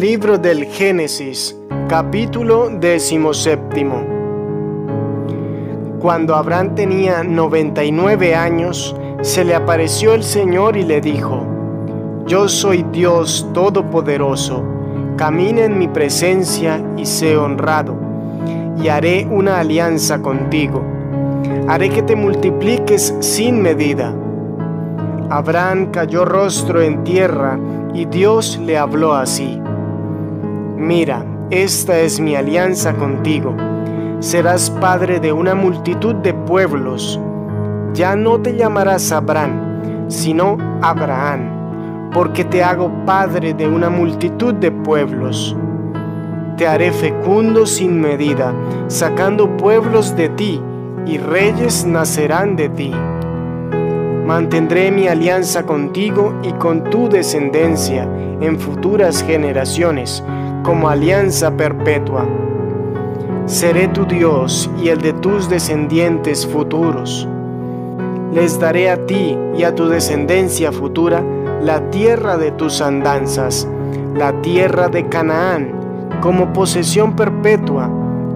Libro del Génesis, capítulo decimoséptimo. Cuando Abraham tenía 99 años, se le apareció el Señor y le dijo, Yo soy Dios Todopoderoso, camina en mi presencia y sé honrado, y haré una alianza contigo. Haré que te multipliques sin medida. Abraham cayó rostro en tierra y Dios le habló así. Mira, esta es mi alianza contigo. Serás padre de una multitud de pueblos. Ya no te llamarás Abraham, sino Abraham, porque te hago padre de una multitud de pueblos. Te haré fecundo sin medida, sacando pueblos de ti, y reyes nacerán de ti. Mantendré mi alianza contigo y con tu descendencia en futuras generaciones como alianza perpetua. Seré tu Dios y el de tus descendientes futuros. Les daré a ti y a tu descendencia futura la tierra de tus andanzas, la tierra de Canaán, como posesión perpetua,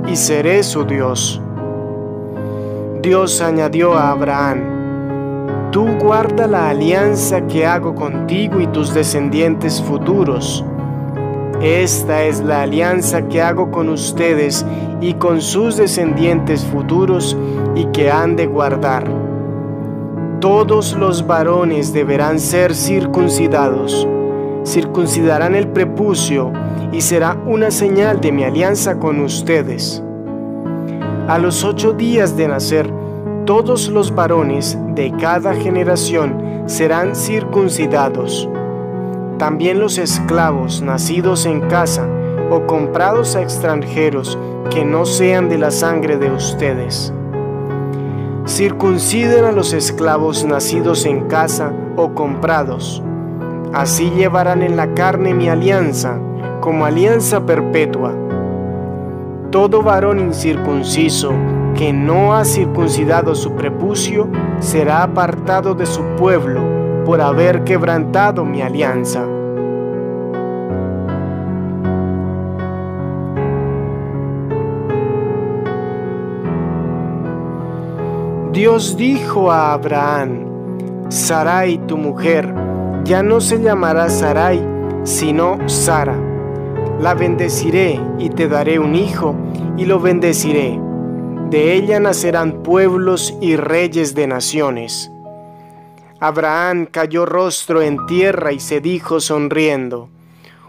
y seré su Dios. Dios añadió a Abraham, Tú guarda la alianza que hago contigo y tus descendientes futuros esta es la alianza que hago con ustedes y con sus descendientes futuros y que han de guardar. Todos los varones deberán ser circuncidados. Circuncidarán el prepucio y será una señal de mi alianza con ustedes. A los ocho días de nacer, todos los varones de cada generación serán circuncidados también los esclavos nacidos en casa o comprados a extranjeros que no sean de la sangre de ustedes. Circunciden a los esclavos nacidos en casa o comprados. Así llevarán en la carne mi alianza, como alianza perpetua. Todo varón incircunciso que no ha circuncidado su prepucio será apartado de su pueblo por haber quebrantado mi alianza. Dios dijo a Abraham, Sarai tu mujer, ya no se llamará Sarai, sino Sara. La bendeciré y te daré un hijo, y lo bendeciré. De ella nacerán pueblos y reyes de naciones. Abraham cayó rostro en tierra y se dijo sonriendo,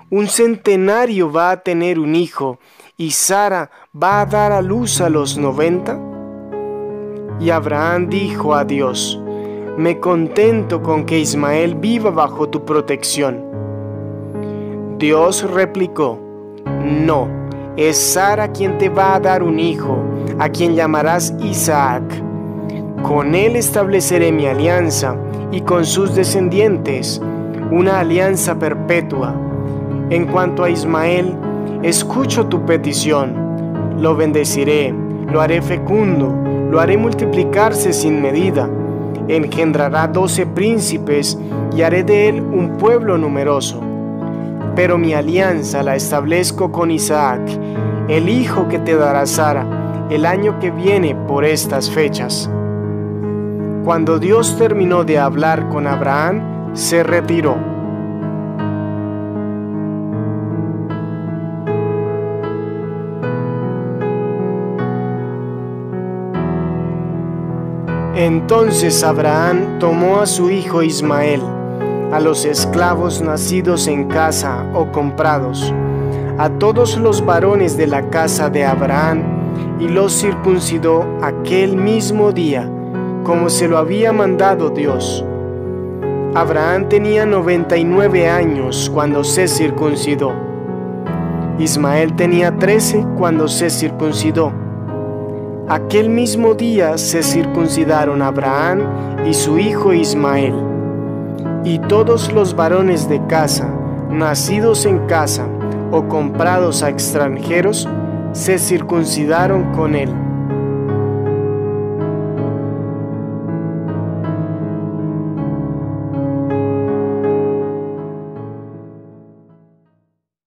un centenario va a tener un hijo y Sara va a dar a luz a los noventa. Y Abraham dijo a Dios, me contento con que Ismael viva bajo tu protección. Dios replicó, no, es Sara quien te va a dar un hijo, a quien llamarás Isaac. Con él estableceré mi alianza y con sus descendientes una alianza perpetua. En cuanto a Ismael, escucho tu petición, lo bendeciré, lo haré fecundo, lo haré multiplicarse sin medida, engendrará doce príncipes y haré de él un pueblo numeroso. Pero mi alianza la establezco con Isaac, el hijo que te dará Sara, el año que viene por estas fechas. Cuando Dios terminó de hablar con Abraham, se retiró. Entonces Abraham tomó a su hijo Ismael, a los esclavos nacidos en casa o comprados, a todos los varones de la casa de Abraham, y los circuncidó aquel mismo día como se lo había mandado Dios. Abraham tenía 99 años cuando se circuncidó. Ismael tenía 13 cuando se circuncidó. Aquel mismo día se circuncidaron Abraham y su hijo Ismael. Y todos los varones de casa, nacidos en casa o comprados a extranjeros, se circuncidaron con él